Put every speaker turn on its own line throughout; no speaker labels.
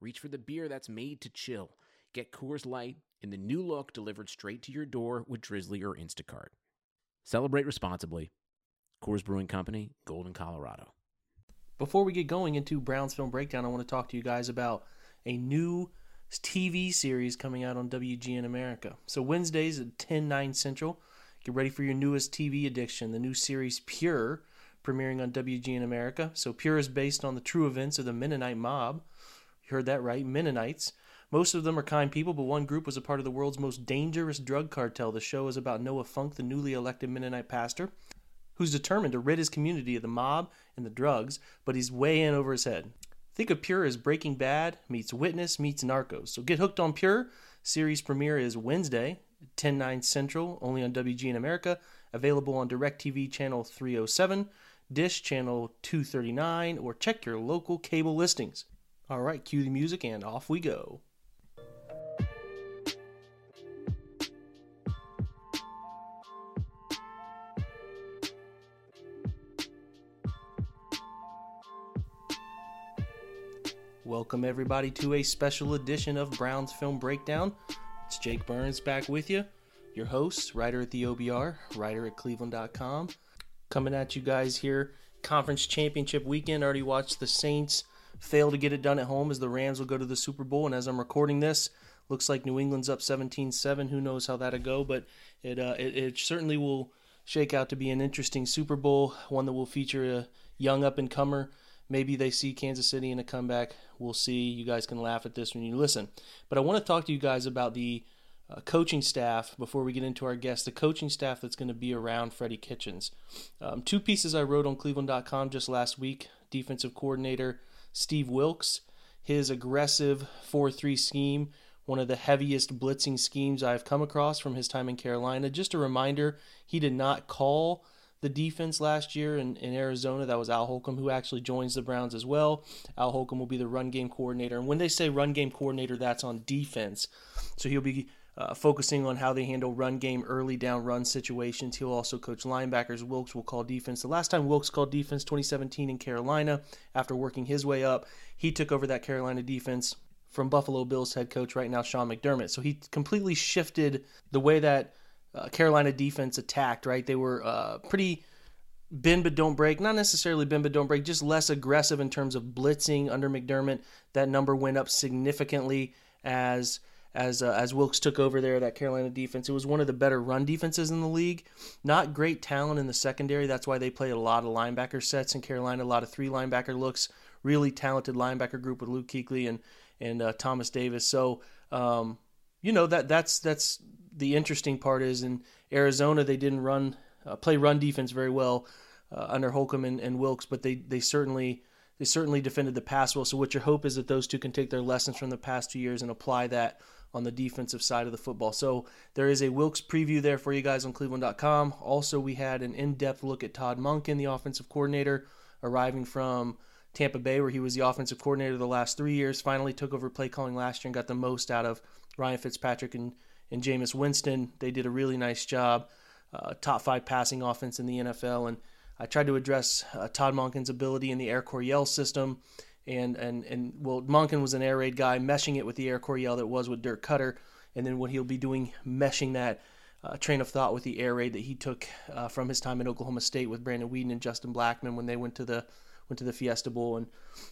reach for the beer that's made to chill. Get Coors Light in the new look delivered straight to your door with Drizly or Instacart. Celebrate responsibly. Coors Brewing Company, Golden, Colorado.
Before we get going into Browns Film Breakdown, I want to talk to you guys about a new TV series coming out on WGN America. So Wednesdays at 10, 9 Central, get ready for your newest TV addiction, the new series Pure, premiering on WGN America. So Pure is based on the true events of the Mennonite mob. You heard that right, Mennonites. Most of them are kind people, but one group was a part of the world's most dangerous drug cartel. The show is about Noah Funk, the newly elected Mennonite pastor, who's determined to rid his community of the mob and the drugs, but he's way in over his head. Think of Pure as Breaking Bad meets Witness meets Narcos. So get hooked on Pure. Series premiere is Wednesday, 10 9 Central, only on WGN America. Available on DirecTV channel 307, Dish channel 239, or check your local cable listings. All right, cue the music and off we go. Welcome, everybody, to a special edition of Brown's Film Breakdown. It's Jake Burns back with you, your host, writer at the OBR, writer at cleveland.com. Coming at you guys here, conference championship weekend. Already watched the Saints fail to get it done at home as the Rams will go to the Super Bowl. And as I'm recording this, looks like New England's up 17 7. Who knows how that'll go, but it, uh, it, it certainly will shake out to be an interesting Super Bowl, one that will feature a young up and comer Maybe they see Kansas City in a comeback. We'll see. You guys can laugh at this when you listen. But I want to talk to you guys about the uh, coaching staff before we get into our guest, the coaching staff that's going to be around Freddie Kitchens. Um, two pieces I wrote on Cleveland.com just last week defensive coordinator Steve Wilks, his aggressive 4 3 scheme, one of the heaviest blitzing schemes I've come across from his time in Carolina. Just a reminder, he did not call the defense last year in, in Arizona. That was Al Holcomb, who actually joins the Browns as well. Al Holcomb will be the run game coordinator. And when they say run game coordinator, that's on defense. So he'll be uh, focusing on how they handle run game, early down run situations. He'll also coach linebackers. Wilks will call defense. The last time Wilks called defense, 2017 in Carolina, after working his way up, he took over that Carolina defense from Buffalo Bills head coach right now, Sean McDermott. So he completely shifted the way that uh, Carolina defense attacked, right? They were uh, pretty bend but don't break. Not necessarily bend but don't break, just less aggressive in terms of blitzing under McDermott. That number went up significantly as as uh, as Wilks took over there. That Carolina defense. It was one of the better run defenses in the league. Not great talent in the secondary. That's why they played a lot of linebacker sets in Carolina. A lot of three linebacker looks. Really talented linebacker group with Luke Kuechly and and uh, Thomas Davis. So. Um, you know that that's that's the interesting part is in Arizona they didn't run uh, play run defense very well uh, under Holcomb and, and, Wilks, but they they certainly they certainly defended the pass well. So what your hope is that those two can take their lessons from the past two years and apply that on the defensive side of the football. So there is a Wilks preview there for you guys on Cleveland.com. Also, we had an in-depth look at Todd Monken, the offensive coordinator, arriving from Tampa Bay, where he was the offensive coordinator the last three years. Finally took over play calling last year and got the most out of Ryan Fitzpatrick and and Jameis Winston. They did a really nice job. Uh, top five passing offense in the NFL. And I tried to address uh, Todd Monken's ability in the Air Coryell system. And, and, and well, Monken was an air raid guy, meshing it with the Air Coryell that was with Dirk Koetter, And then what he'll be doing, meshing that uh, train of thought with the air raid that he took uh, from his time in Oklahoma State with Brandon Weeden and Justin Blackmon when they went to the went to the Fiesta Bowl, and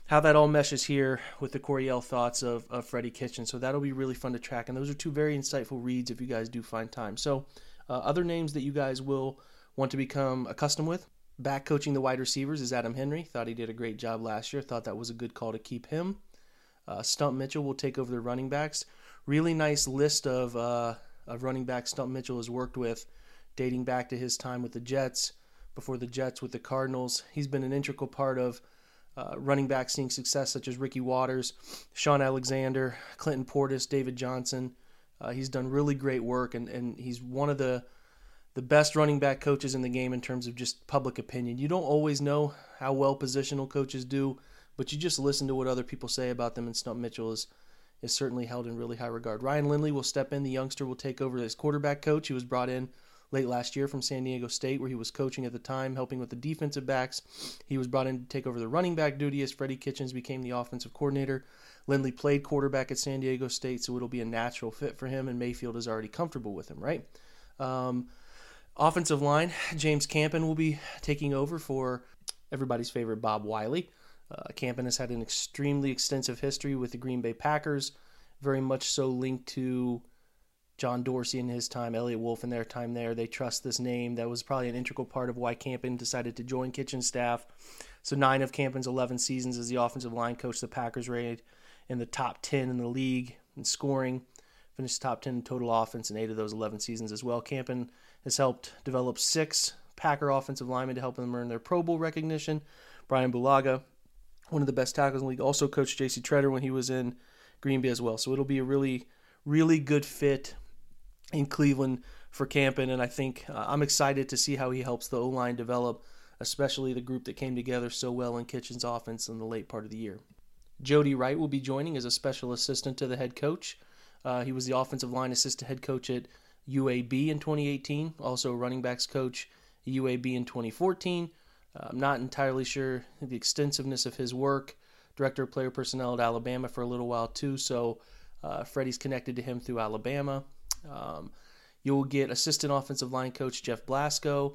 how that all meshes here with the Coryell thoughts of, of Freddie Kitchen. So that'll be really fun to track. And those are two very insightful reads if you guys do find time. So, uh, other names that you guys will want to become accustomed with. Back coaching the wide receivers is Adam Henry. Thought he did a great job last year. Thought that was a good call to keep him. Uh, Stump Mitchell will take over the running backs. Really nice list of, uh, of running backs Stump Mitchell has worked with, dating back to his time with the Jets before the Jets with the Cardinals. He's been an integral part of uh, running backs seeing success, such as Ricky Watters, Shaun Alexander, Clinton Portis, David Johnson. Uh, he's done really great work, and, and he's one of the the best running back coaches in the game in terms of just public opinion. You don't always know how well positional coaches do, but you just listen to what other people say about them, and Stump Mitchell is is certainly held in really high regard. Ryan Lindley will step in. The youngster will take over as quarterback coach. He was brought in late last year from San Diego State, where he was coaching at the time, helping with the defensive backs. He was brought in to take over the running back duty as Freddie Kitchens became the offensive coordinator. Lindley played quarterback at San Diego State, so it'll be a natural fit for him, and Mayfield is already comfortable with him, right? Um, offensive line, James Campen will be taking over for everybody's favorite Bob Wylie. Uh, Campen has had an extremely extensive history with the Green Bay Packers, very much so linked to John Dorsey in his time, Eliot Wolf in their time there. They trust this name. That was probably an integral part of why Campen decided to join kitchen staff. So nine of Campen's 11 seasons as the offensive line coach, the Packers rated in the top 10 in the league in scoring, finished top 10 in total offense in eight of those 11 seasons as well. Campen has helped develop six Packer offensive linemen to help them earn their Pro Bowl recognition. Brian Bulaga, one of the best tackles in the league, also coached J.C. Tretter when he was in Green Bay as well. So it'll be a really, really good fit in Cleveland for Campen, and I think uh, I'm excited to see how he helps the O line develop, especially the group that came together so well in Kitchen's offense in the late part of the year. Jody Wright will be joining as a special assistant to the head coach. Uh, he was the offensive line assistant head coach at UAB in 2018, also running backs coach UAB in 2014. Uh, I'm not entirely sure the extensiveness of his work. Director of player personnel at Alabama for a little while too, so uh, Freddie's connected to him through Alabama. Um, you'll get assistant offensive line coach Jeff Blasko.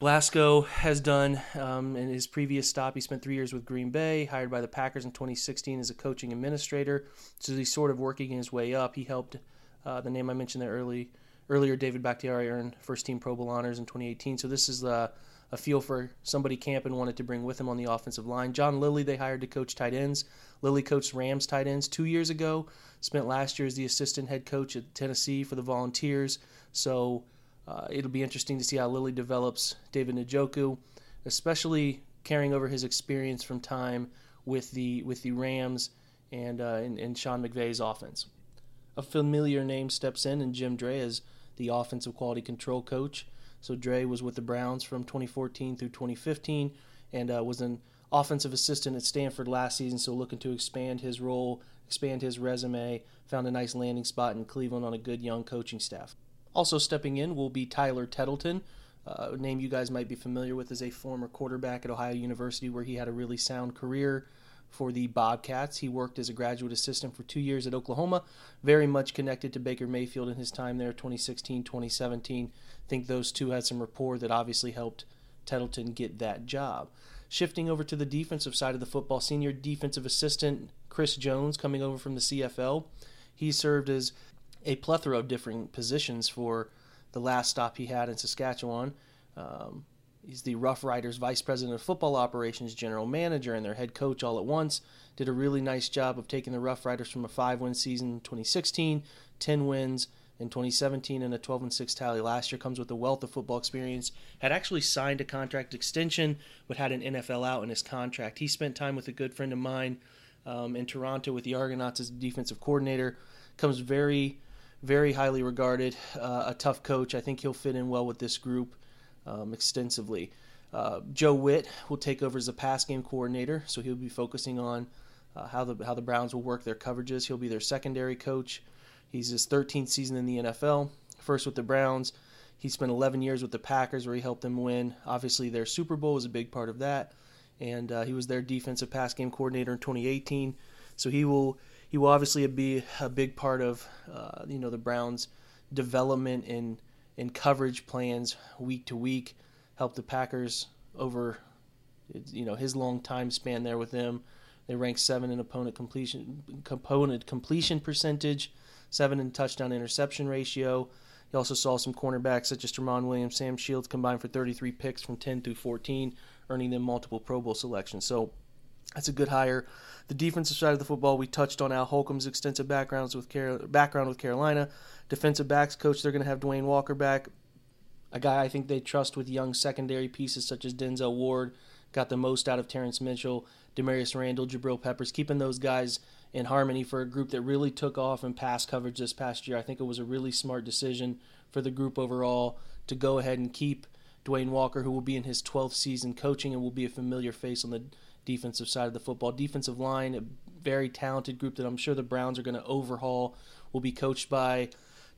Blasko has done um, in his previous stop. He spent three years with Green Bay, hired by the Packers in 2016 as a coaching administrator. So he's sort of working his way up. He helped uh, the name I mentioned there early earlier, David Bakhtiari, earned first team Pro Bowl honors in 2018. So this is a feel for somebody Campen wanted to bring with him on the offensive line. John Lilly, they hired to coach tight ends. Lilly coached Rams tight ends two years ago. Spent last year as the assistant head coach at Tennessee for the Volunteers. So uh, it'll be interesting to see how Lilly develops David Njoku, especially carrying over his experience from time with the with the Rams and uh, in, in Sean McVay's offense. A familiar name steps in, and Jim Dray is the offensive quality control coach. So Dray was with the Browns from 2014 through 2015, and uh, was an offensive assistant at Stanford last season. So looking to expand his role expand his resume, found a nice landing spot in Cleveland on a good young coaching staff. Also stepping in will be Tyler Tettleton, uh, a name you guys might be familiar with as a former quarterback at Ohio University, where he had a really sound career for the Bobcats. He worked as a graduate assistant for two years at Oklahoma, very much connected to Baker Mayfield in his time there, 2016, 2017. I think those two had some rapport that obviously helped Tettleton get that job. Shifting over to the defensive side of the football, senior defensive assistant Chris Jones coming over from the CFL. He served as a plethora of different positions for the last stop he had in Saskatchewan. Um, he's the Rough Riders Vice President of Football Operations, General Manager, and their head coach all at once. Did a really nice job of taking the Rough Riders from a five win season in 2016, 10 wins in 2017, and a 12 and 6 tally last year. Comes with a wealth of football experience. Had actually signed a contract extension, but had an NFL out in his contract. He spent time with a good friend of mine um, in Toronto with the Argonauts as defensive coordinator. Comes very, very highly regarded. Uh, a tough coach. I think he'll fit in well with this group um, extensively. Uh, Joe Whitt will take over as a pass game coordinator, so he'll be focusing on uh, how the how the Browns will work their coverages. He'll be their secondary coach. He's his 13th season in the NFL. First with the Browns. He spent 11 years with the Packers, where he helped them win. Obviously, their Super Bowl was a big part of that and uh, he was their defensive pass game coordinator in 2018. So he will he will obviously be a big part of uh, you know the Browns' development in in coverage plans week to week. Help the Packers over you know his long time span there with them. They rank seven in opponent completion component completion percentage, seven in touchdown interception ratio. He also saw some cornerbacks such as Tramon Williams, Sam Shields combined for 33 picks from 10 through 14 earning them multiple Pro Bowl selections. So that's a good hire. The defensive side of the football, we touched on Al Holcomb's extensive backgrounds with Car- background with Carolina. Defensive backs coach, they're going to have DeWayne Walker back, a guy I think they trust with young secondary pieces such as Denzel Ward. Got the most out of Terrance Mitchell. Damarious Randall, Jabril Peppers, keeping those guys in harmony for a group that really took off in pass coverage this past year. I think it was a really smart decision for the group overall to go ahead and keep DeWayne Walker, who will be in his 12th season coaching and will be a familiar face on the defensive side of the football. Defensive line, a very talented group that I'm sure the Browns are going to overhaul, will be coached by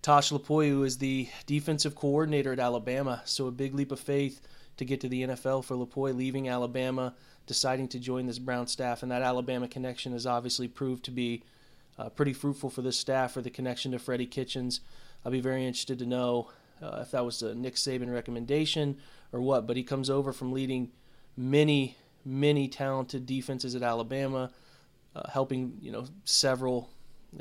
Tosh Lupoi, who is the defensive coordinator at Alabama. So a big leap of faith to get to the NFL for Lupoi, leaving Alabama, deciding to join this Brown staff. And that Alabama connection has obviously proved to be uh, pretty fruitful for this staff, for the connection to Freddie Kitchens. I'll be very interested to know uh, if that was a Nick Saban recommendation or what. But he comes over from leading many, many talented defenses at Alabama, uh, helping you know several.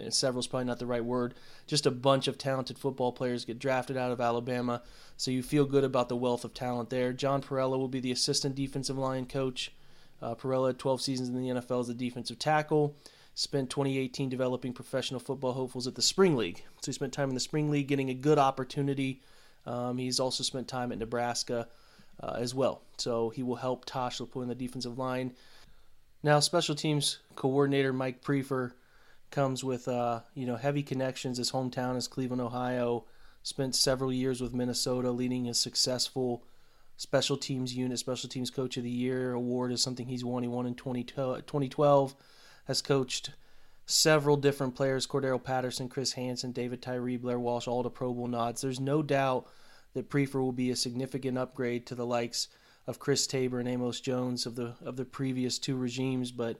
Several is probably not the right word. Just a bunch of talented football players get drafted out of Alabama, so you feel good about the wealth of talent there. John Parrella will be the assistant defensive line coach. Uh, Parrella had 12 seasons in the NFL as a defensive tackle spent 2018 developing professional football hopefuls at the Spring League. So he spent time in the Spring League getting a good opportunity. Um, he's also spent time at Nebraska uh, as well. So he will help Tosh Lupoi in the defensive line. Now, special teams coordinator Mike Priefer comes with uh, you know heavy connections. His hometown is Cleveland, Ohio. Spent several years with Minnesota, leading a successful special teams unit. Special teams coach of the year award is something he's won. He won in 2012 has coached several different players Cordarrelle Patterson, Chris Hansen, David Tyree, Blair Walsh, all to Pro Bowl nods. There's no doubt that Priefer will be a significant upgrade to the likes of Chris Tabor and Amos Jones of the of the previous two regimes, but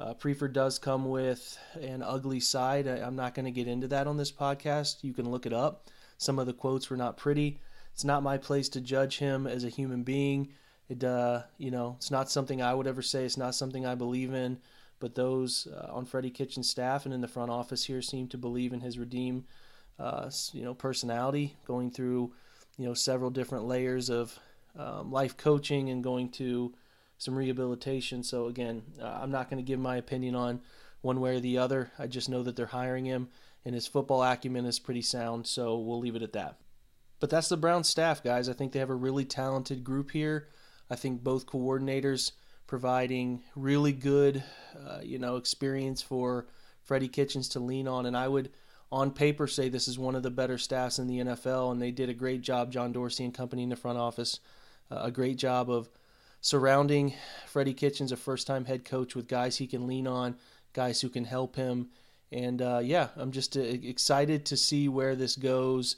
uh, Priefer does come with an ugly side. I, am not going to get into that on this podcast. You can look it up. Some of the quotes were not pretty. It's not my place to judge him as a human being. It, uh, you know, it's not something I would ever say. It's not something I believe in but those uh, on Freddie Kitchen's staff and in the front office here seem to believe in his redeem, uh, you know, personality, going through, you know, several different layers of um, life coaching and going to some rehabilitation. So again, uh, I'm not going to give my opinion on one way or the other. I just know that they're hiring him, and his football acumen is pretty sound. So we'll leave it at that. But that's the Brown staff, guys. I think they have a really talented group here. I think both coordinators providing really good, uh, you know, experience for Freddie Kitchens to lean on. And I would, on paper, say this is one of the better staffs in the NFL. And they did a great job, John Dorsey and company in the front office, uh, a great job of surrounding Freddie Kitchens, a first-time head coach, with guys he can lean on, guys who can help him. And uh, yeah, I'm just uh, excited to see where this goes.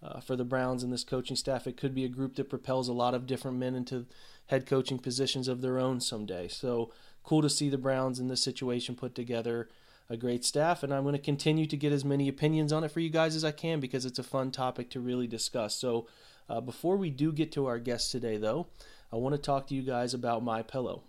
Uh, for the Browns and this coaching staff. It could be a group that propels a lot of different men into head coaching positions of their own someday. So cool to see the Browns in this situation put together a great staff, and I'm going to continue to get as many opinions on it for you guys as I can because it's a fun topic to really discuss. So uh, before we do get to our guest today, though, I want to talk to you guys about my pillow.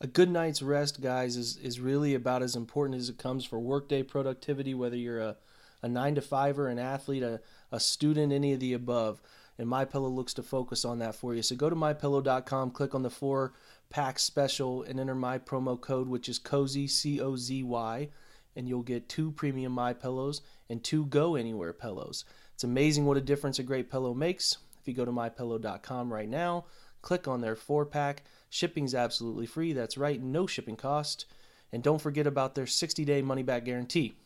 A good night's rest, guys, is, is really about as important as it comes for workday productivity, whether you're a, a nine to fiver, an athlete, a, a student, any of the above and my pillow looks to focus on that for you so go to mypillow.com click on the four pack special and enter my promo code which is cozy c-o-z-y and you'll get two premium my pillows and two go anywhere pillows. It's amazing what a difference a great pillow makes. If you go to mypillow.com right now click on their four pack shipping's absolutely free. That's right no shipping cost. And don't forget about their 60 day money back guarantee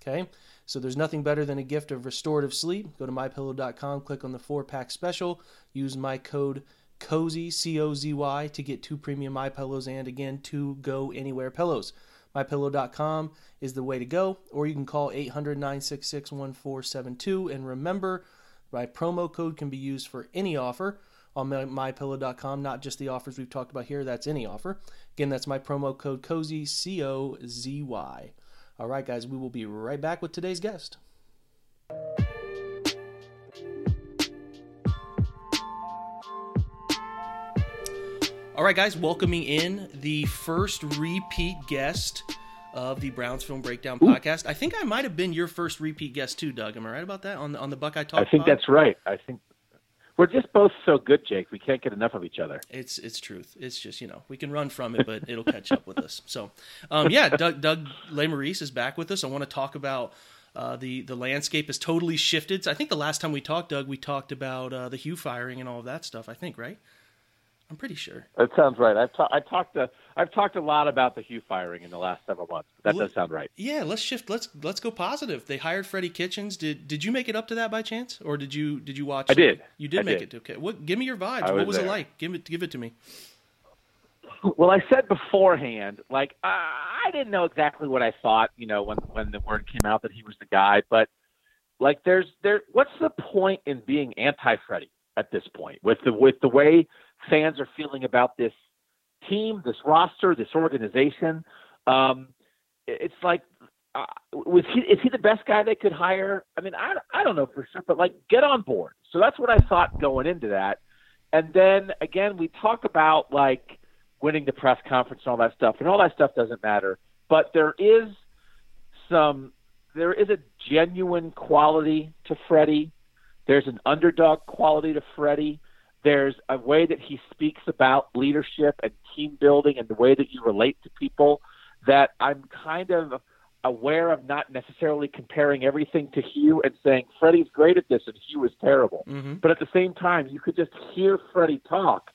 okay? So there's nothing better than a gift of restorative sleep. Go to mypillow.com, click on the four pack special, use my code COZY, C O Z Y, to get two premium My Pillows and again, two Go Anywhere pillows. MyPillow.com is the way to go, or you can call 800 966 1472. And remember, my promo code can be used for any offer on mypillow.com, not just the offers we've talked about here. That's any offer. Again, that's my promo code COZY, C O Z Y. All right, guys, we will be right back with today's guest. All right, guys, welcoming in the first repeat guest of the Browns Film Breakdown Ooh. podcast. I think I might have been your first repeat guest too, Doug. Am I right about that on the on the Buckeye Talk?
I think
pod?
that's right. I think we're just both so good, Jake. We can't get enough of each other.
It's it's truth. It's just you know we can run from it, but it'll catch up with us. So, um, yeah, Doug Doug Lesmerises is back with us. I want to talk about. Uh, the the landscape has totally shifted. So I think the last time we talked, Doug, we talked about uh, the Hue firing and all of that stuff. I think, right? I'm pretty sure.
That sounds right. I've ta- I talked to I've talked a lot about the Hue firing in the last several months. That does sound right.
Yeah, let's shift. Let's let's go positive. They hired Freddie Kitchens. Did did you make it up to that by chance, or did you did you watch?
I did.
You did
I
make
did.
it. Okay. What? Give me your vibes.
I
what
was
was it like? Give it give it to me.
Well, I said beforehand, like uh, I didn't know exactly what I thought, you know, when when the word came out that he was the guy, but like there's there what's the point in being anti Freddie at this point with the with the way fans are feeling about this team, this roster, this organization? Um, it's like uh, was he is he the best guy they could hire? I mean, I I don't know for sure, but like get on board. So that's what I thought going into that. And then again, we talk about like winning the press conference and all that stuff, and all that stuff doesn't matter. But there is some, there is a genuine quality to Freddie. There's an underdog quality to Freddie. There's a way that he speaks about leadership and team building and the way that you relate to people that I'm kind of aware of not necessarily comparing everything to Hue and saying Freddie's great at this and Hue is terrible.
Mm-hmm.
But at the same time, you could just hear Freddie talk,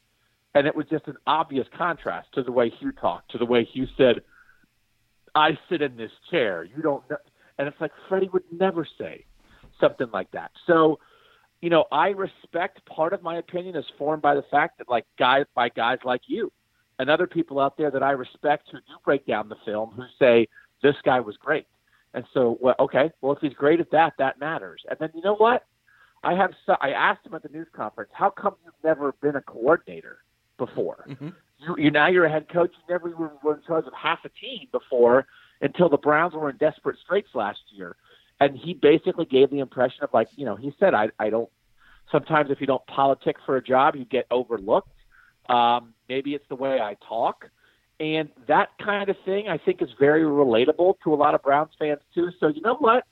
and it was just an obvious contrast to the way Hue talked, to the way Hue said, "I sit in this chair. You don't know," and it's like Freddie would never say something like that. So, you know, I respect part of my opinion is formed by the fact that, like, guys by guys like you and other people out there that I respect who do break down the film who say this guy was great. And so, well, okay, well, if he's great at that, that matters. And then you know what? I have. So, I asked him at the news conference, "How come you've never been a coordinator before?
Mm-hmm.
You, you now you're a head coach. You never even were in charge of half a team before until the Browns were in desperate straits last year." And he basically gave the impression of like, you know, he said, "I, I don't. Sometimes if you don't politic for a job, you get overlooked. Um, maybe it's the way I talk." And that kind of thing, I think, is very relatable to a lot of Browns fans too. So you know what?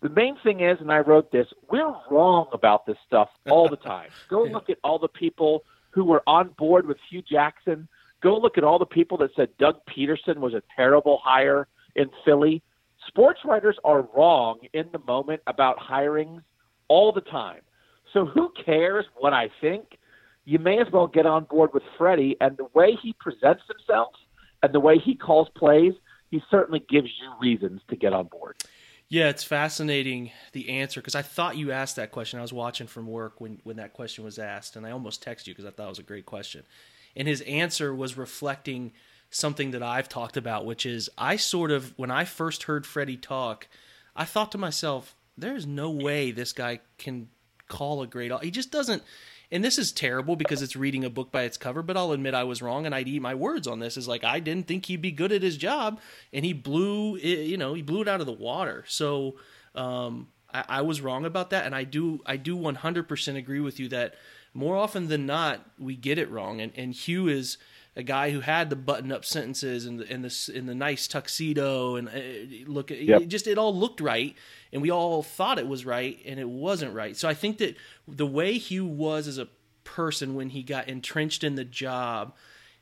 The main thing is, and I wrote this, we're wrong about this stuff all the time. Go
Yeah.
look at all the people who were on board with Hue Jackson. Go look at all the people that said Doug Pederson was a terrible hire in Philly. Sports writers are wrong in the moment about hirings all the time. So who cares what I think? You may as well get on board with Freddie and the way he presents himself and the way he calls plays, he certainly gives you reasons to get on board.
Yeah, it's fascinating the answer because I thought you asked that question. I was watching from work when when that question was asked, and I almost texted you because I thought it was a great question. And his answer was reflecting something that I've talked about, which is I sort of when I first heard Freddie talk, I thought to myself, "There's no way this guy can call a great. He just doesn't." And this is terrible because it's reading a book by its cover, but I'll admit I was wrong and I'd eat my words on this. Is like I didn't think he'd be good at his job, and he blew it, you know, he blew it out of the water. So um, I, I was wrong about that, and I do I do 100% agree with you that more often than not we get it wrong. And and Hue is a guy who had the button up sentences and the and the in the nice tuxedo and uh, look at
Yep.
it just it all looked right and we all thought it was right and it wasn't right. So I think that the way Hue was as a person when he got entrenched in the job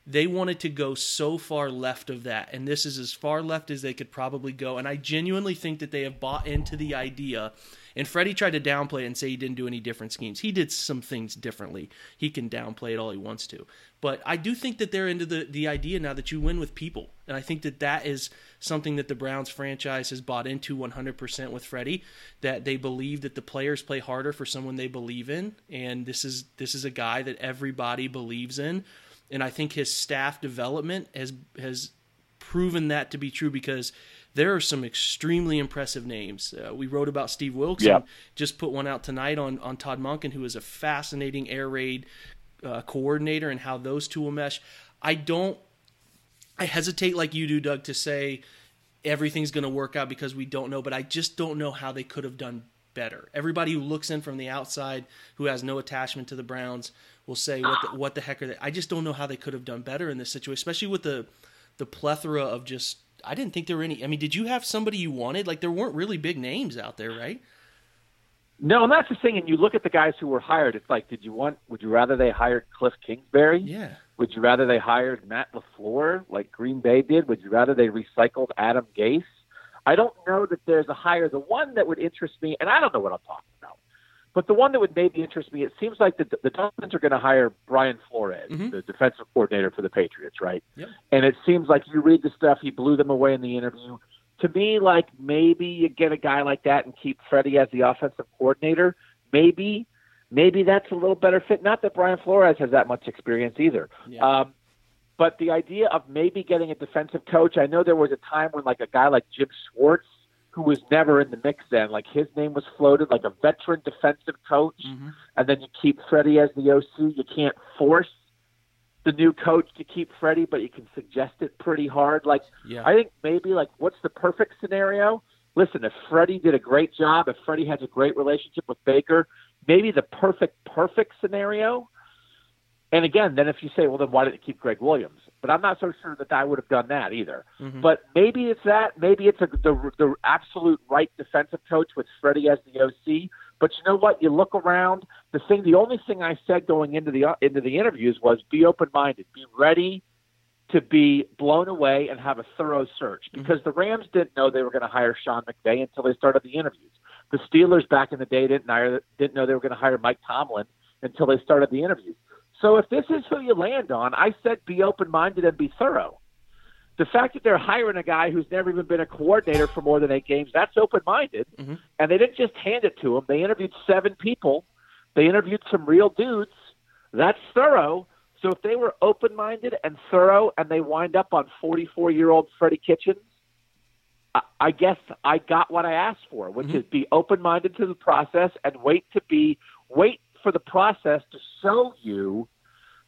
they wanted to go so far left of that and this is as far left as they could probably go and i genuinely think that they have bought into the idea and freddie tried to downplay it and say he didn't do any different schemes. He did some things differently. He can downplay it all he wants to. But i do think that they're into the, the idea now that you win with people. And i think that that is something that the browns franchise has bought into 100% with freddie that they believe that the players play harder for someone they believe in. And this is this is a guy that everybody believes in. And I think his staff development has has proven that to be true because there are some extremely impressive names. Uh, we wrote about Steve Wilks,
Yeah.
just put one out tonight on on Todd Monken, who is a fascinating air raid uh, coordinator, and how those two will mesh. I don't. I hesitate like you do, Doug, to say everything's going to work out because we don't know, but I just don't know how they could have done better. Everybody who looks in from the outside, who has no attachment to the Browns, will say, "What the, what the heck are they?" I just don't know how they could have done better in this situation, especially with the the plethora of just. I didn't think there were any. I mean, did you have somebody you wanted? Like there weren't really big names out there, right?
No, and that's the thing. And you look at the guys who were hired. It's like, did you want? Would you rather they hired Cliff Kingsbury?
Yeah.
Would you rather they hired Matt Lafleur like Green Bay did? Would you rather they recycled Adam Gase? I don't know that there's a hire. The one that would interest me, and I don't know what I'm talking about, But the one that would maybe interest me, it seems like the, the Dolphins are going to hire Brian Flores,
Mhm.
the defensive coordinator for the Patriots, right?
Yep.
And it seems like you read the stuff, he blew them away in the interview. To me, like maybe you get a guy like that and keep Freddie as the offensive coordinator. Maybe, maybe that's a little better fit. Not that Brian Flores has that much experience either.
Yeah.
Um, but the idea of maybe getting a defensive coach, I know there was a time when like a guy like Jim Schwartz, who was never in the mix then, like his name was floated, like a veteran defensive coach,
Mhm.
and then you keep Freddie as the OC. You can't force the new coach to keep Freddie, but you can suggest it pretty hard. Like
Yeah.
I think maybe like what's the perfect scenario? Listen, if Freddie did a great job, if Freddie has a great relationship with Baker, maybe the perfect perfect scenario. And again, then if you say, well, then why didn't keep Gregg Williams? But I'm not so sure that I would have done that either.
Mhm.
But maybe it's that. Maybe it's a, the the absolute right defensive coach with Freddie as the OC. But you know what? You look around. The thing, the only thing I said going into the into the interviews was be open minded, be ready to be blown away and have a thorough search because the Rams didn't know they were going to hire Sean McVay until they started the interviews. The Steelers back in the day didn't hire didn't know they were going to hire Mike Tomlin until they started the interviews. So if this is who you land on, I said be open minded and be thorough. The fact that they're hiring a guy who's never even been a coordinator for more than eight games, that's open minded.
Mhm.
And they didn't just hand it to him. They interviewed seven people. They interviewed some real dudes. That's thorough. So if they were open minded and thorough and they wind up on 44 year old Freddie Kitchens, I, guess I got what I asked for, which
Mhm.
is be open minded to the process and wait to be, wait for the process to show you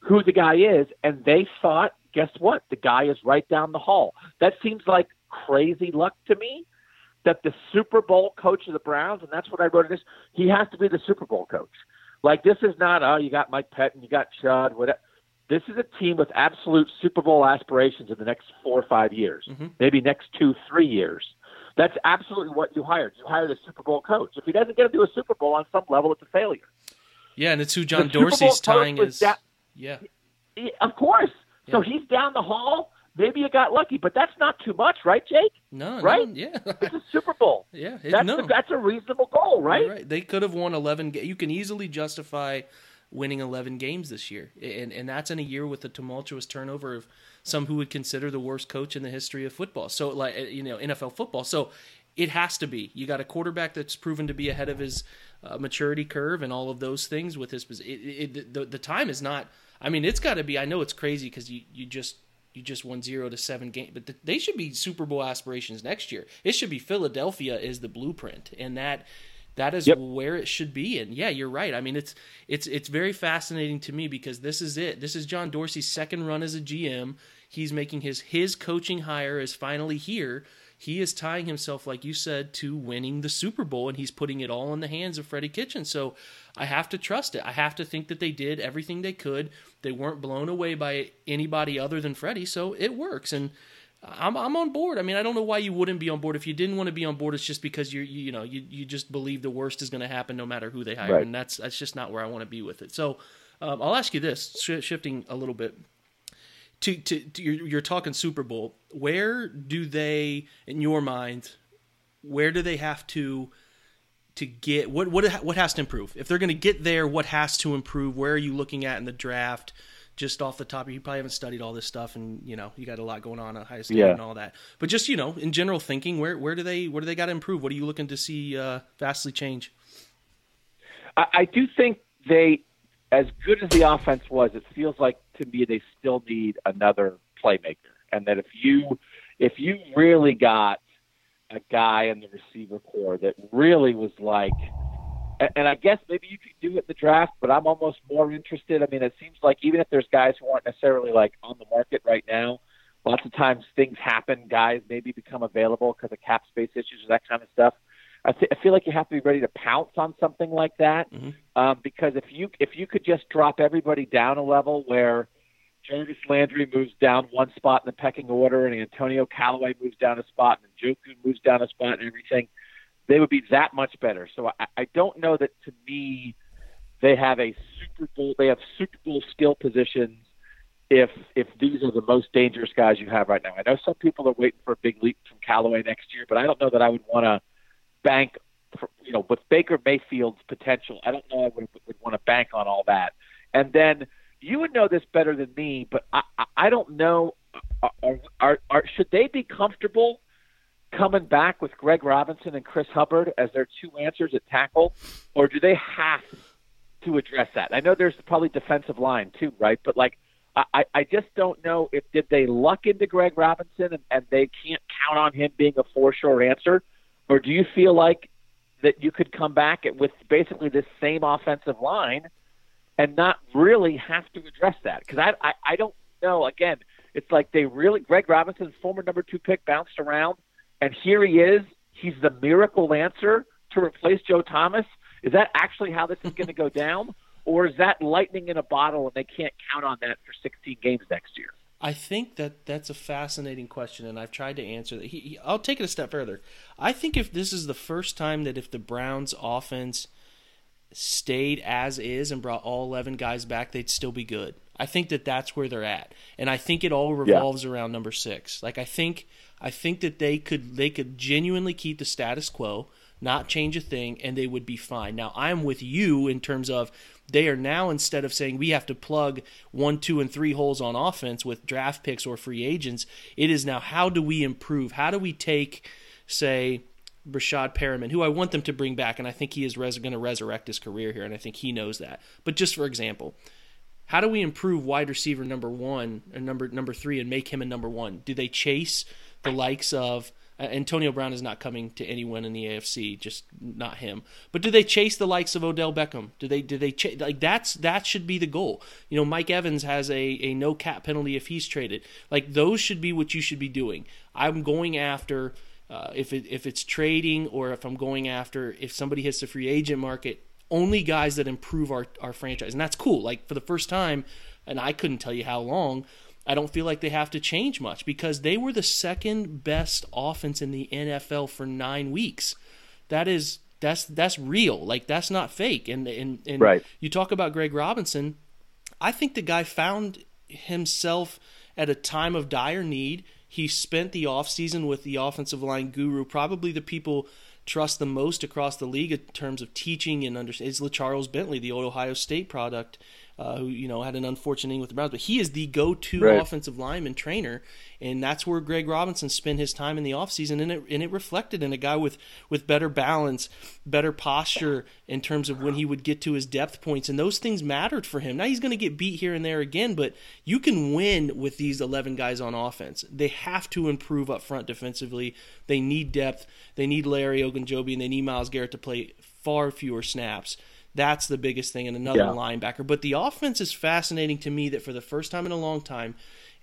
who the guy is. And they thought, guess what? The guy is right down the hall. That seems like crazy luck to me that the Super Bowl coach of the Browns, and that's what I wrote in this, he has to be the Super Bowl coach. Like this is not, oh, you got Mike Pettine, you got Chud, whatever. This is a team with absolute Super Bowl aspirations in the next four or five years,
Mhm.
maybe next two, three years. That's absolutely what you hired. You hired a Super Bowl coach. If he doesn't get to do a Super Bowl on some level, it's a failure.
Yeah, and it's who John
The
Dorsey's tying his.
that-
Yeah.
Yeah, Of course. So he's down the hall. Maybe you got lucky, but that's not too much, right, Jake?
No.
Right?
No, yeah.
It's a Super Bowl.
yeah. it-
That's
no.
the, that's a reasonable goal, right?
Right. They could have won 11 ga- You can easily justify winning 11 games this year. And and that's in a year with a tumultuous turnover of some who would consider the worst coach in the history of football. So like uh, you know, NFL football. So it has to be. You got a quarterback that's proven to be ahead of his uh, maturity curve and all of those things with his it, it, the the time is not I mean, it's got to be. I know it's crazy cuz you you just you just won 0 to 7 game, but th- they should be Super Bowl aspirations next year. It should be Philadelphia is the blueprint and that that is
Yep.
where it should be and yeah you're right i mean it's it's it's very fascinating to me because this is it this is john dorsey's second run as a gm he's making his his coaching hire is finally here he is tying himself like you said to winning the super bowl and he's putting it all in the hands of freddie kitchen so i have to trust it i have to think that they did everything they could they weren't blown away by anybody other than freddie so it works and I'm I'm on board. I mean, I don't know why you wouldn't be on board. If you didn't want to be on board, it's just because you you, know you, you just believe the worst is going to happen no matter who they hire,
Right.
and that's that's just not where I want to be with it. So um, I'll ask you this, sh- shifting a little bit. To, to, to you're, you're talking Super Bowl. Where do they, in your mind, where do they have to to get what what what has to improve? If they're going to get there, what has to improve? Where are you looking at in the draft? Just off the top, you probably haven't studied all this stuff, and you know you got a lot going on at high school
Yeah.
and all that. But just you know, in general thinking, where where do they where do they got to improve? What are you looking to see uh, vastly change?
I, I do think they, as good as the offense was, it feels like to me they still need another playmaker, and that if you if you really got a guy in the receiver core that really was like, and, I guess maybe you could do it in the draft, but I'm almost more interested. I mean, it seems like even if there's guys who aren't necessarily like on the market right now, lots of times things happen. Guys maybe become available because of cap space issues or that kind of stuff. I, th- I feel like you have to be ready to pounce on something like that
Mhm.
um, because if you if you could just drop everybody down a level where Jarvis Landry moves down one spot in the pecking order and Antonio Callaway moves down a spot and Njoku moves down a spot and everything, they would be that much better. So I, I don't know that to me they have a Super Bowl they have Super Bowl skill positions if if these are the most dangerous guys you have right now. I know some people are waiting for a big leap from Callaway next year, but I don't know that I would want to bank for, you know, with Baker Mayfield's potential, I don't know I would, would want to bank on all that. And then you would know this better than me, but I, I, don't know. Uh, are, are, are should they be comfortable coming back with Greg Robinson and Chris Hubbard as their two answers at tackle, or do they have to address that? I know there's probably defensive line too, right? But like, I, I just don't know if did they luck into Greg Robinson and, and they can't count on him being a for sure answer, or do you feel like that you could come back with basically this same offensive line and not really have to address that? Because I, I I don't know. Again, it's like they really Greg Robinson, former number two pick, bounced around, and here he is. He's the miracle answer to replace Joe Thomas. Is that actually how this is going to go down? or is that lightning in a bottle and they can't count on that for 16 games next year?
I think that that's a fascinating question, and I've tried to answer that. He, he, I'll take it a step further. I think if this is the first time that if the Browns' offense stayed as is and brought all 11 guys back, they'd still be good. I think that that's where they're at, and I think it all revolves yeah. around number six. Like I think, I think that they could they could genuinely keep the status quo, not change a thing, and they would be fine. Now I'm with you in terms of they are now, instead of saying we have to plug one, two, and three holes on offense with draft picks or free agents, it is now how do we improve? How do we take, say, Breshad Perriman, who I want them to bring back, and I think he is res- going to resurrect his career here, and I think he knows that. But just for example, how do we improve wide receiver number one and number number three and make him a number one? Do they chase the likes of uh, Antonio Brown is not coming to anyone in the AFC, just not him. But do they chase the likes of Odell Beckham? Do they do they ch- like that's that should be the goal. You know, Mike Evans has a a no cap penalty if he's traded. Like those should be what you should be doing. I'm going after uh, if it if it's trading or if I'm going after if somebody hits the free agent market, only guys that improve our our franchise, and that's cool. Like for the first time, and I couldn't tell you how long I don't feel like they have to change much because they were the second best offense in the NFL for nine weeks. That is that's that's real. Like that's not fake. And and, and
right.
you talk about Greg Robinson. I think the guy found himself at a time of dire need. He spent the offseason with the offensive line guru, probably the people trust the most across the league in terms of teaching and understanding is LeCharles Bentley, the Ohio State product uh, who you know had an unfortunate thing with the Browns, but he is the go-to right. offensive lineman trainer, and that's where Greg Robinson spent his time in the offseason, and it and it reflected in a guy with with better balance, better posture in terms of when he would get to his depth points, and those things mattered for him. Now he's going to get beat here and there again, but you can win with these 11 guys on offense. They have to improve up front defensively. They need depth. They need Larry Ogunjobi, and they need Myles Garrett to play far fewer snaps. That's the biggest thing in another yeah. linebacker. But the offense is fascinating to me that for the first time in a long time,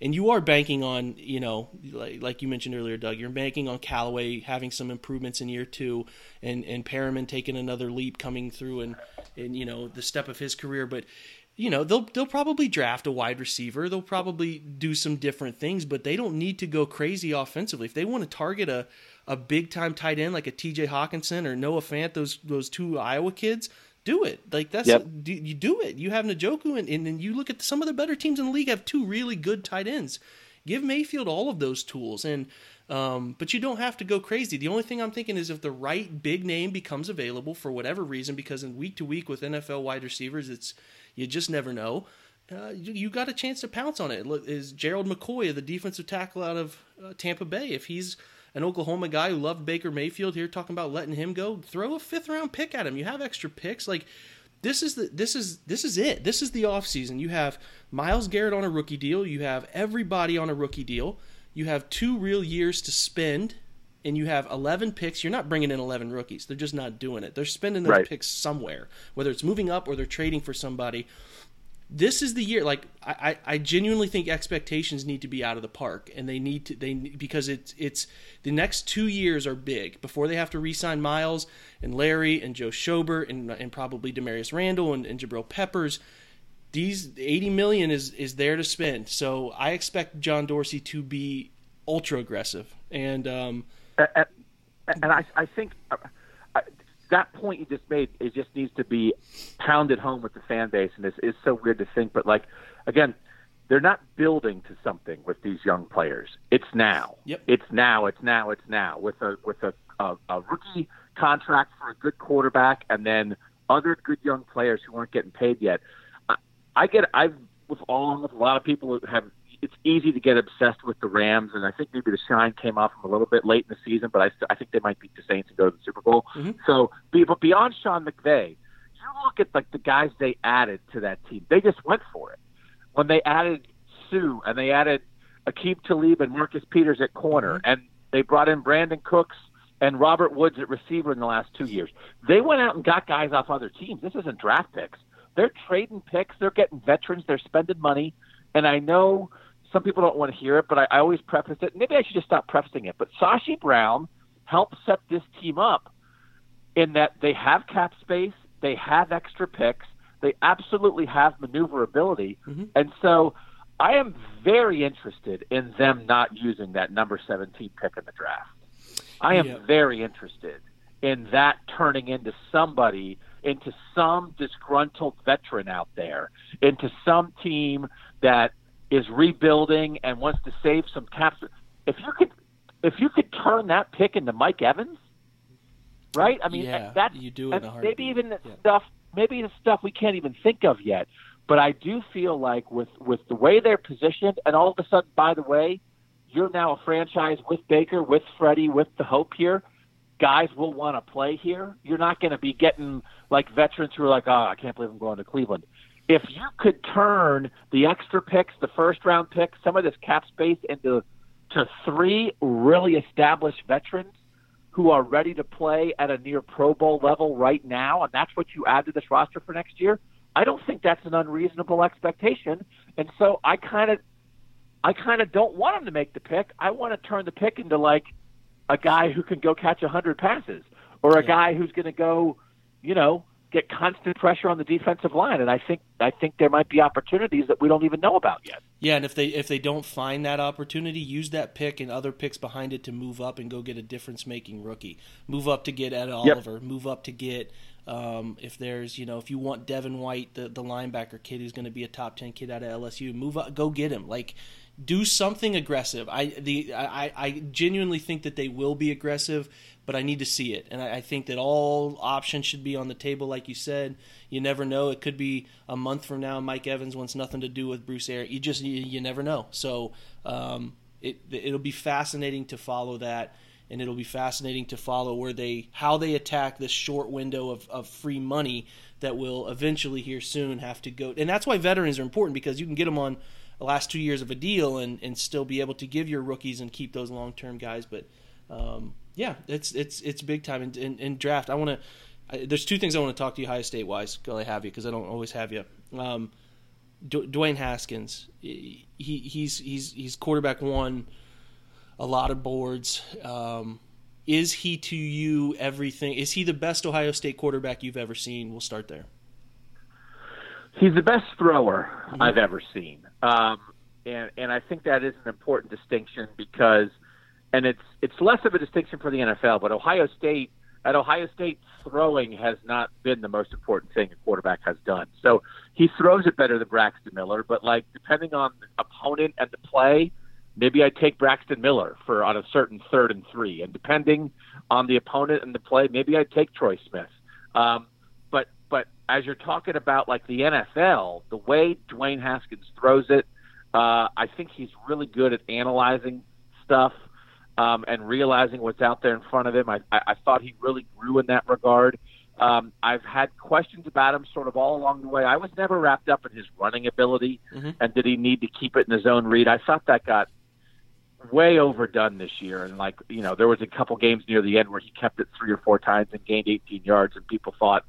and you are banking on, you know, like, like you mentioned earlier, Doug, you're banking on Callaway having some improvements in year two and, and Perriman taking another leap coming through and, and, you know, the step of his career. But, you know, they'll, they'll probably draft a wide receiver. They'll probably do some different things, but they don't need to go crazy offensively. If they want to target a, a big time tight end like a TJ Hockenson or Noah Fant, those, those two Iowa kids, do it. Like that's yep. do, you do it. You have Njoku and, and then you look at some of the better teams in the league have two really good tight ends. Give Mayfield all of those tools and um, but you don't have to go crazy. The only thing I'm thinking is if the right big name becomes available for whatever reason, because in week to week with NFL wide receivers, it's you just never know. Uh, you, you, got a chance to pounce on it. Look, is Gerald McCoy, the defensive tackle out of uh, Tampa Bay, if he's an Oklahoma guy who loved Baker Mayfield here talking about letting him go, throw a fifth round pick at him. You have extra picks. Like this is the this is this is it. This is the offseason. You have Myles Garrett on a rookie deal, you have everybody on a rookie deal. You have two real years to spend and you have 11 picks, you're not bringing in 11 rookies. They're just not doing it. They're spending those right. picks somewhere, whether it's moving up or they're trading for somebody this is the year like I, I genuinely think expectations need to be out of the park and they need to they because it's it's the next two years are big. Before they have to re-sign Myles and Larry and Joe Schobert and, and probably Damarious Randall and, and Jabril Peppers these 80 million is is there to spend. So I expect John Dorsey to be ultra aggressive and um
and, and I I think that point you just made, it just needs to be pounded home with the fan base, and it's, it's so weird to think. But like, again, they're not building to something with these young players. It's now.
Yep.
It's now. It's now. It's now. With a with a a, a rookie contract for a good quarterback, and then other good young players who aren't getting paid yet. I, I get I've with all with a lot of people who have it's easy to get obsessed with the Rams, and I think maybe the shine came off them a little bit late in the season, but I, I think they might beat the Saints and go to the Super Bowl.
Mm-hmm.
So, but beyond Sean McVay, you look at like the guys they added to that team. They just went for it when they added Suh and they added Aqib Talib and Marcus Peters at corner,
Mm-hmm.
and they brought in Brandin Cooks and Robert Woods at receiver in the last two years. They went out and got guys off other teams. This isn't draft picks. They're trading picks. They're getting veterans. They're spending money. And I know some people don't want to hear it, but I, I always preface it. Maybe I should just stop prefacing it. But Sashi Brown helped set this team up in that they have cap space, they have extra picks, they absolutely have maneuverability,
Mhm.
and so I am very interested in them not using that number 17 pick in the draft. I am
Yeah.
very interested in that turning into somebody, into some disgruntled veteran out there, into some team that is rebuilding and wants to save some caps. If you could, if you could turn that pick into Mike Evans, right? I mean,
Yeah,
that's
you do it in a
maybe even the
Yeah.
stuff, maybe the stuff we can't even think of yet. But I do feel like with with the way they're positioned, and all of a sudden, by the way, you're now a franchise with Baker, with Freddie, with the hope here. Guys will want to play here. You're not going to be getting like veterans who are like, oh, I can't believe I'm going to Cleveland. If you could turn the extra picks, the first round picks, some of this cap space into to three really established veterans who are ready to play at a near Pro Bowl level right now, and that's what you add to this roster for next year. I don't think that's an unreasonable expectation, and so I kind of, I kind of don't want him to make the pick. I want to turn the pick into like a guy who can go catch a hundred passes, or a
Yeah.
guy who's going to go, you know, get constant pressure on the defensive line. And I think I think there might be opportunities that we don't even know about yet.
Yeah, and if they if they don't find that opportunity, use that pick and other picks behind it to move up and go get a difference making rookie. Move up to get Ed Oliver. Move up to get um, if there's you know if you want Devin White, the the linebacker kid who's going to be a top ten kid out of LSU, move up, go get him. Like do something aggressive. I the I, I genuinely think that they will be aggressive, but I need to see it, and I, I think that all options should be on the table, like you said. You never know; it could be a month from now. Mike Evans wants nothing to do with Bruce Arians. You just you, you never know. So um, it it'll be fascinating to follow that, and it'll be fascinating to follow where they how they attack this short window of, of free money that will eventually here soon have to go. And that's why veterans are important because you can get them on the last two years of a deal and, and still be able to give your rookies and keep those long term guys. But um, yeah, it's it's it's big time in, in, draft. I want to. There's two things I want to talk to you Ohio State wise. While I have you, because I don't always have you. Um, Dwayne Haskins, he he's he's he's quarterback one, a lot of boards. Um, is he to you everything? Is he the best Ohio State quarterback you've ever seen? We'll start there.
He's the best thrower I've ever seen, um, and and I think that is an important distinction because, and it's it's less of a distinction for the NFL, but Ohio State at Ohio State throwing has not been the most important thing a quarterback has done. So he throws it better than Braxton Miller, but like depending on the opponent and the play, maybe I take Braxton Miller for on a certain third and three, and depending on the opponent and the play, maybe I take Troy Smith. Um, but but as you're talking about like the NFL, the way Dwayne Haskins throws it, uh, I think he's really good at analyzing stuff um, and realizing what's out there in front of him. I, I, I thought he really grew in that regard. Um, I've had questions about him sort of all along the way. I was never wrapped up in his running ability
Mhm.
and did he need to keep it in his own read. I thought that got way overdone this year. And like, you know, there was a couple games near the end where he kept it three or four times and gained 18 yards and people thought,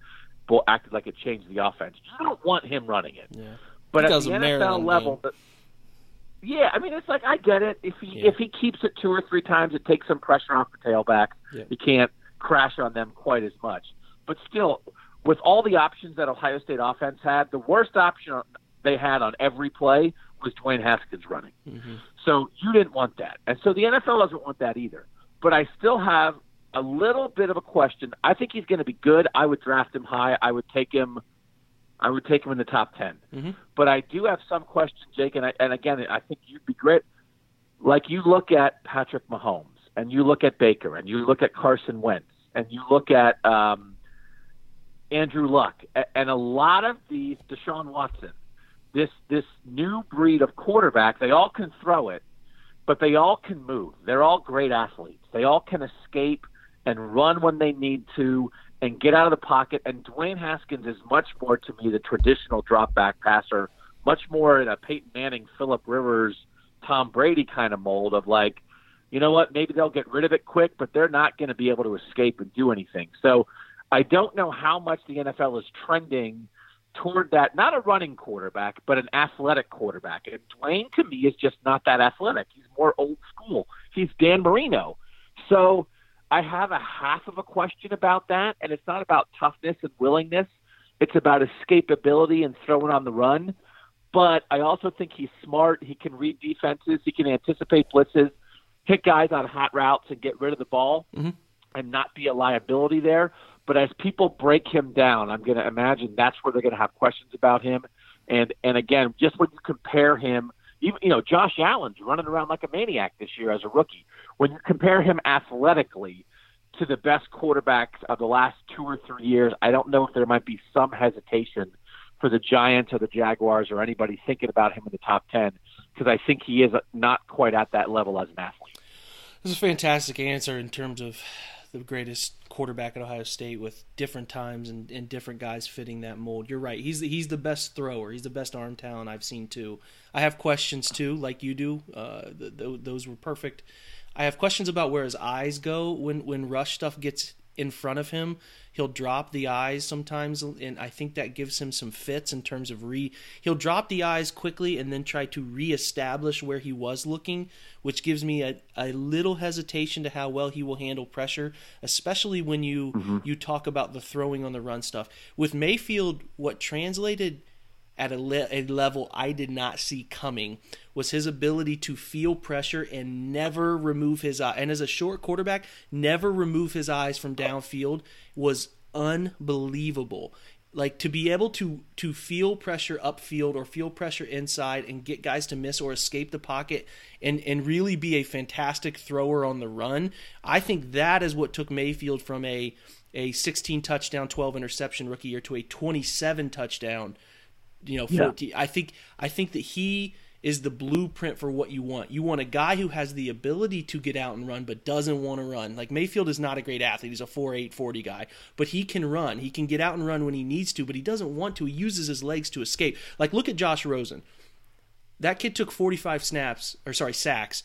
well, acted like it changed the offense. You don't want him running it.
Yeah.
But at the NFL level, but, yeah, I mean, it's like I get it. If he
Yeah.
if he keeps it two or three times, it takes some pressure off the tailback.
Yeah.
He can't crash on them quite as much. But still, with all the options that Ohio State offense had, the worst option they had on every play was Dwayne Haskins running.
Mhm.
So you didn't want that. And so the NFL doesn't want that either. But I still have a little bit of a question. I think he's going to be good. I would draft him high. I would take him I would take him in the top 10.
Mhm.
But I do have some questions, Jake, and I, and again, I think you'd be great. Like you look at Patrick Mahomes and you look at Baker, and you look at Carson Wentz, and you look at um, Andrew Luck, and a lot of these Deshaun Watson, this this new breed of quarterback, they all can throw it, but they all can move. They're all great athletes. They all can escape and run when they need to and get out of the pocket. And Dwayne Haskins is much more to me the traditional drop back passer, much more in a Peyton Manning, Philip Rivers, Tom Brady kind of mold of like, you know what, maybe they'll get rid of it quick, but they're not going to be able to escape and do anything. So I don't know how much the NFL is trending toward that, not a running quarterback, but an athletic quarterback. And Dwayne to me is just not that athletic. He's more old school. He's Dan Marino. So I have a half of a question about that, and it's not about toughness and willingness. It's about escapability and throwing on the run. But I also think he's smart. He can read defenses. He can anticipate blitzes, hit guys on hot routes, and get rid of the ball, mm-hmm. and not be a liability there. But as people break him down, I'm going to imagine that's where they're going to have questions about him. And and again, just when you compare him, even you know Josh Allen's running around like a maniac this year as a rookie. When you compare him athletically to the best quarterbacks of the last two or three years, I don't know if there might be some hesitation for the Giants or the Jaguars or anybody thinking about him in the top ten because I think he is not quite at that level as an athlete.
This is a fantastic answer in terms of the greatest quarterback at Ohio State with different times and, and different guys fitting that mold. You're right. He's the, he's the best thrower. He's the best arm talent I've seen too. I have questions too, like you do. Uh, th- th- those were perfect. I have questions about where his eyes go when when rush stuff gets in front of him. He'll drop the eyes sometimes, and I think that gives him some fits in terms of re. He'll drop the eyes quickly and then try to reestablish where he was looking, which gives me a, a little hesitation to how well he will handle pressure, especially when you mm-hmm. you talk about the throwing on the run stuff. With Mayfield, what translated at a, le- a level I did not see coming was his ability to feel pressure and never remove his eye. And as a short quarterback, never remove his eyes from downfield was unbelievable. Like to be able to to feel pressure upfield or feel pressure inside and get guys to miss or escape the pocket and and really be a fantastic thrower on the run. I think that is what took Mayfield from a a 16 touchdown, 12 interception rookie year to a 27 touchdown you know, 14. Yeah. I think I think that he is the blueprint for what you want. You want a guy who has the ability to get out and run but doesn't want to run. Like Mayfield is not a great athlete. He's a 4'8 40 guy, but he can run. He can get out and run when he needs to, but he doesn't want to. He uses his legs to escape. Like look at Josh Rosen. That kid took 45 snaps or sorry, sacks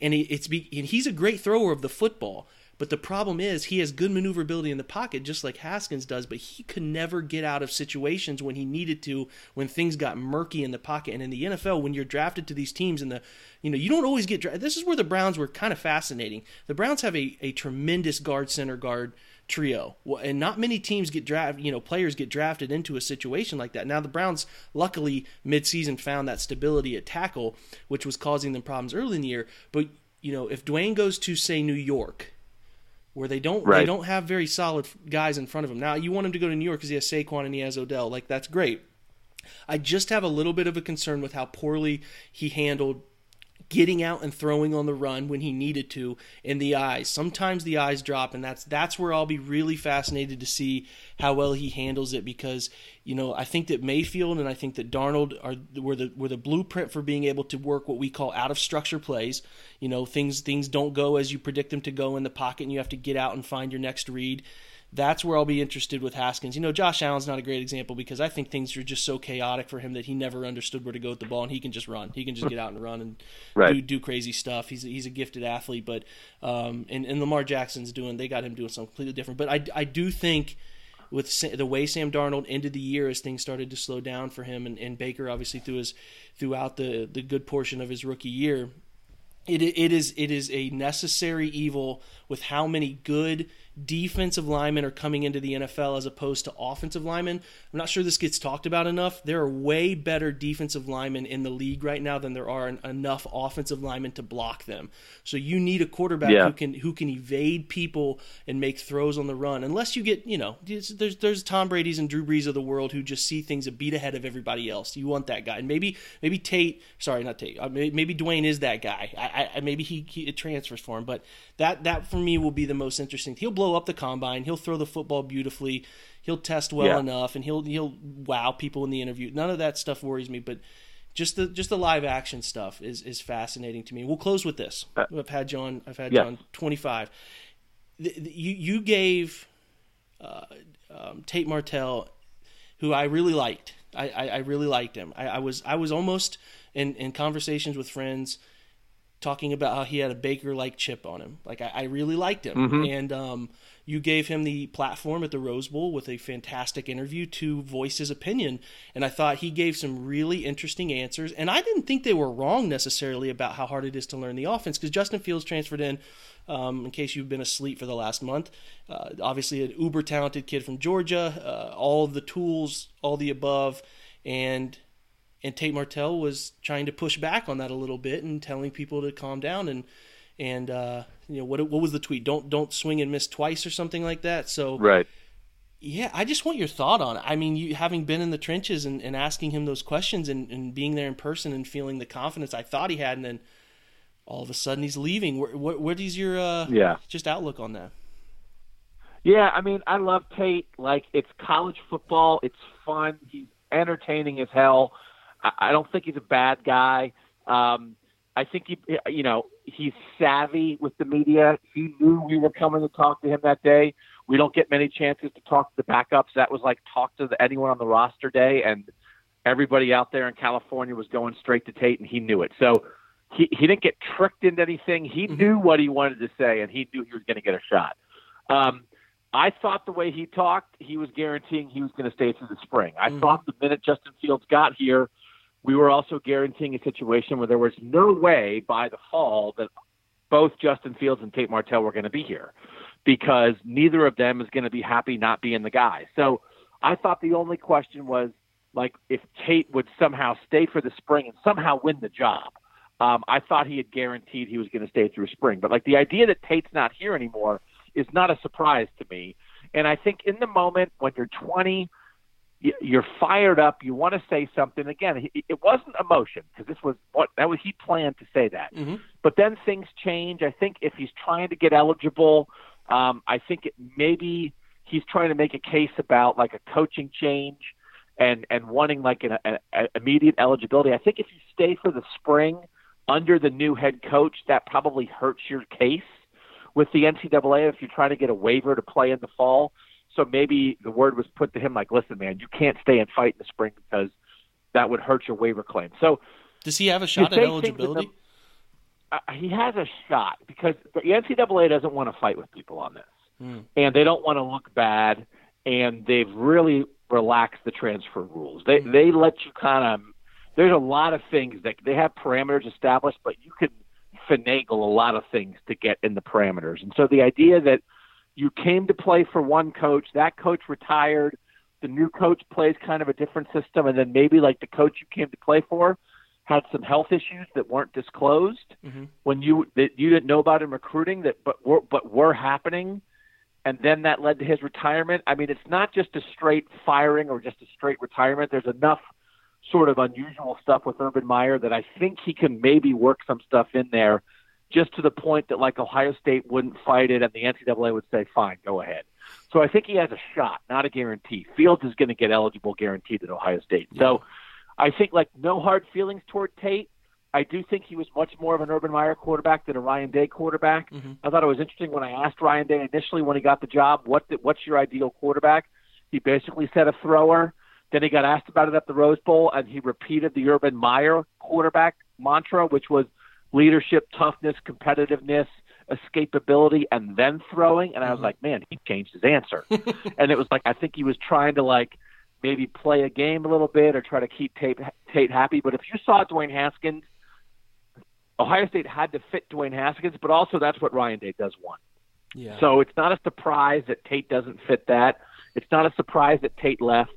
and he, it's be, and he's a great thrower of the football. But the problem is he has good maneuverability in the pocket, just like Haskins does, but he could never get out of situations when he needed to, when things got murky in the pocket. And in the NFL, when you're drafted to these teams and the you know, you don't always get drafted. This is where the Browns were kind of fascinating. The Browns have a, a tremendous guard center guard trio. And not many teams get drafted, you know, players get drafted into a situation like that. Now, the Browns, luckily, midseason found that stability at tackle, which was causing them problems early in the year. But, you know, if Dwayne goes to, say, New York, where they don't right. they don't have very solid guys in front of him. Now you want him to go to New York because he has Saquon and he has Odell. Like that's great. I just have a little bit of a concern with how poorly he handled getting out and throwing on the run when he needed to in the eyes. Sometimes the eyes drop and that's that's where I'll be really fascinated to see how well he handles it because you know, I think that Mayfield and I think that Darnold are were the were the blueprint for being able to work what we call out of structure plays. You know, things things don't go as you predict them to go in the pocket and you have to get out and find your next read that's where I'll be interested with Haskins. You know, Josh Allen's not a great example because I think things are just so chaotic for him that he never understood where to go with the ball, and he can just run. He can just get out and run and right. do, do crazy stuff. He's a, he's a gifted athlete, but um, and, and Lamar Jackson's doing they got him doing something completely different. But I I do think with the way Sam Darnold ended the year as things started to slow down for him, and, and Baker obviously through his throughout the the good portion of his rookie year, it it is it is a necessary evil with how many good defensive linemen are coming into the NFL as opposed to offensive linemen. I'm not sure this gets talked about enough. There are way better defensive linemen in the league right now than there are enough offensive linemen to block them. So you need a quarterback yeah. who can who can evade people and make throws on the run. Unless you get, you know, there's there's Tom Brady's and Drew Brees of the world who just see things a beat ahead of everybody else. You want that guy. And maybe maybe Tate, sorry, not Tate. Uh, maybe Dwayne is that guy. I, I maybe he, he it transfers for him, but that that for me will be the most interesting. He'll blow up the combine. He'll throw the football beautifully. He'll test well yeah. enough, and he'll he'll wow people in the interview. None of that stuff worries me, but just the just the live action stuff is is fascinating to me. We'll close with this. Uh, I've had John. I've had yeah. John twenty five. You you gave uh, um, Tate Martell, who I really liked. I, I, I really liked him. I, I was I was almost in in conversations with friends talking about how he had a Baker like chip on him. Like I, I really liked him, mm-hmm. and um, you gave him the platform at the Rose Bowl with a fantastic interview to voice his opinion, and I thought he gave some really interesting answers. And I didn't think they were wrong necessarily about how hard it is to learn the offense because Justin Fields transferred in. Um, in case you've been asleep for the last month, uh, obviously an uber talented kid from Georgia, uh, all the tools, all the above, and and Tate Martell was trying to push back on that a little bit and telling people to calm down and and uh, you know what what was the tweet? Don't don't swing and miss twice or something like that. So
right.
Yeah, I just want your thought on it. I mean, you having been in the trenches and, and asking him those questions and, and being there in person and feeling the confidence I thought he had, and then all of a sudden he's leaving. Where, where, what is your uh, yeah just outlook on that?
Yeah, I mean, I love Tate. Like, it's college football. It's fun. He's entertaining as hell. I, don't think he's a bad guy. Um, I think he, you know, he's savvy with the media. He knew we were coming to talk to him that day. We don't get many chances to talk to the backups. That was like talk to the, anyone on the roster day, and everybody out there in California was going straight to Tate, and he knew it. So he he didn't get tricked into anything. He mm-hmm. knew what he wanted to say, and he knew he was going to get a shot. Um, I thought the way he talked, he was guaranteeing he was going to stay through the spring. I mm-hmm. thought the minute Justin Fields got here we were also guaranteeing a situation where there was no way by the fall that both Justin Fields and Tate Martell were going to be here because neither of them is going to be happy not being the guy. So I thought the only question was like if Tate would somehow stay for the spring and somehow win the job. Um, I thought he had guaranteed he was going to stay through spring, but like the idea that Tate's not here anymore is not a surprise to me. And I think in the moment when you're 20 you're fired up. You want to say something. Again, it wasn't emotion because this was what that was. He planned to say that, mm-hmm. but then things change. I think if he's trying to get eligible, um, I think it, maybe he's trying to make a case about like a coaching change and and wanting like an, an immediate eligibility. I think if you stay for the spring under the new head coach, that probably hurts your case with the NCAA if you're trying to get a waiver to play in the fall. So maybe the word was put to him like, listen, man, you can't stay and fight in the spring because that would hurt your waiver claim. So
does he have a shot at eligibility?
Uh, he has a shot because the NCAA doesn't want to fight with people on this, hmm. and they don't want to look bad, and they've really relaxed the transfer rules. They hmm. they let you kind of. There's a lot of things that they have parameters established, but you can finagle a lot of things to get in the parameters. And so the idea that you came to play for one coach, that coach retired, the new coach plays kind of a different system, and then maybe like the coach you came to play for had some health issues that weren't disclosed mm-hmm. when you that you didn't know about in recruiting that but were but were happening and then that led to his retirement. I mean, it's not just a straight firing or just a straight retirement. There's enough sort of unusual stuff with Urban Meyer that I think he can maybe work some stuff in there just to the point that like Ohio State wouldn't fight it and the NCAA would say, fine, go ahead. So I think he has a shot, not a guarantee. Fields is going to get eligible guaranteed at Ohio State. So I think like no hard feelings toward Tate. I do think he was much more of an Urban Meyer quarterback than a Ryan Day quarterback. Mm-hmm. I thought it was interesting when I asked Ryan Day initially when he got the job, what the, what's your ideal quarterback? He basically said a thrower. Then he got asked about it at the Rose Bowl, and he repeated the Urban Meyer quarterback mantra, which was leadership, toughness, competitiveness, escapability, and then throwing. And I was mm-hmm. like, man, he changed his answer. and it was like I think he was trying to like maybe play a game a little bit or try to keep Tate, Tate happy. But if you saw Dwayne Haskins, Ohio State had to fit Dwayne Haskins, but also that's what Ryan Day does want.
Yeah.
So it's not a surprise that Tate doesn't fit that. It's not a surprise that Tate left.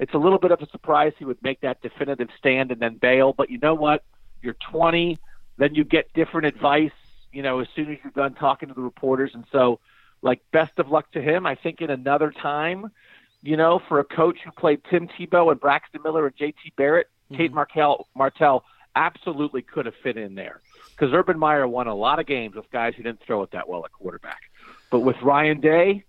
It's a little bit of a surprise he would make that definitive stand and then bail. But you know what? You're 20, then you get different advice, you know, as soon as you're done talking to the reporters. And so, like, best of luck to him. I think in another time, you know, for a coach who played Tim Tebow and Braxton Miller and J.T. Barrett,
Mm-hmm.
Tate Martell, Martell absolutely could have fit in there because Urban Meyer won a lot of games with guys who didn't throw it that well at quarterback. But with Ryan Day,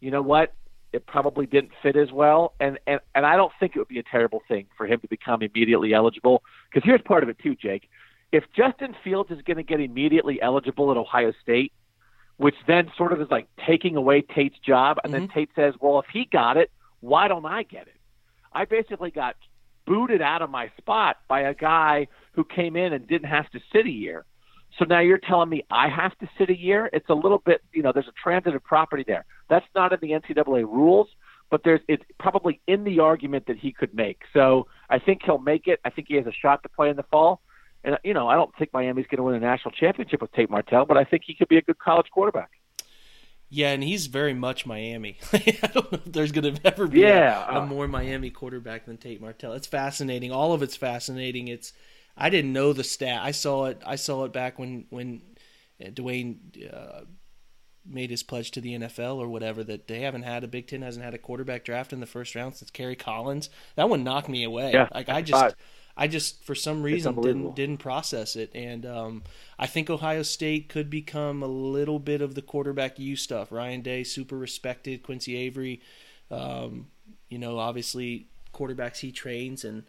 you know what? It probably didn't fit as well, and and and I don't think it would be a terrible thing for him to become immediately eligible. Because here's part of it too, Jake. If Justin Fields is going to get immediately eligible at Ohio State, which then sort of is like taking away Tate's job, and then mm-hmm. Tate says, "Well, if he got it, why don't I get it?" I basically got booted out of my spot by a guy who came in and didn't have to sit a year. So now you're telling me I have to sit a year? It's a little bit, you know, there's a transitive property there. That's not in the NCAA rules, but there's it's probably in the argument that he could make. So I think he'll make it. I think he has a shot to play in the fall. And you know, I don't think Miami's going to win a national championship with Tate Martell, but I think he could be a good college quarterback.
Yeah, and he's very much Miami. I don't know if there's going to ever be
Yeah,
a, a
uh,
more Miami quarterback than Tate Martell. It's fascinating. All of it's fascinating. It's I didn't know the stat. I saw it. I saw it back when when uh, Dwayne uh, made his pledge to the NFL or whatever. That they haven't had a Big Ten hasn't had a quarterback draft in the first round since Kerry Collins. That one knocked me away.
Yeah,
like I just.
five.
I just for some reason didn't didn't process it, and um, I think Ohio State could become a little bit of the quarterback you stuff. Ryan Day, super respected. Quincy Avery, um, you know, obviously quarterbacks he trains, and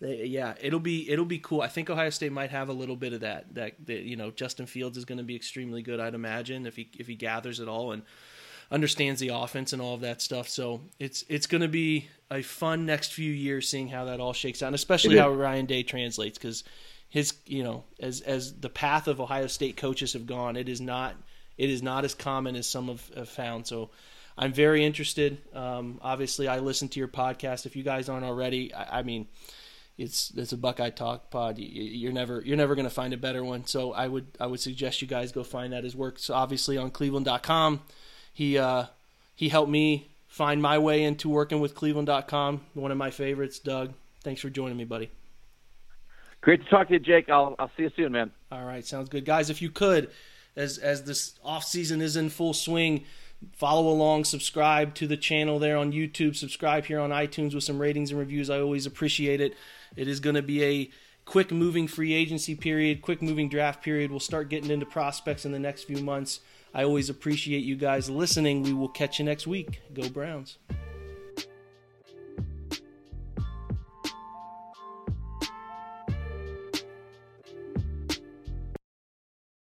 they, yeah, it'll be it'll be cool. I think Ohio State might have a little bit of that. That, that you know, Justin Fields is going to be extremely good. I'd imagine if he if he gathers it all and understands the offense and all of that stuff. So it's it's going to be a fun next few years seeing how that all shakes out, and especially how Ryan Day translates because his you know as as the path of Ohio State coaches have gone, it is not it is not as common as some have, have found. So. I'm very interested. Um, obviously, I listen to your podcast. If you guys aren't already, I, I mean, it's it's a Buckeye Talk pod. You- You're never you're never going to find a better one. So I would I would suggest you guys go find that. His work so obviously on Cleveland.com. He uh, he helped me find my way into working with Cleveland.com. One of my favorites. Doug, thanks for joining me, buddy.
Great to talk to you, Jake. I'll I'll see you soon, man.
All right, sounds good, guys. If you could, as as this off season is in full swing, follow along, subscribe to the channel there on YouTube, subscribe here on iTunes with some ratings and reviews. I always appreciate it. It is going to be a quick moving free agency period, quick moving draft period. We'll start getting into prospects in the next few months. I always appreciate you guys listening. We will catch you next week. Go Browns.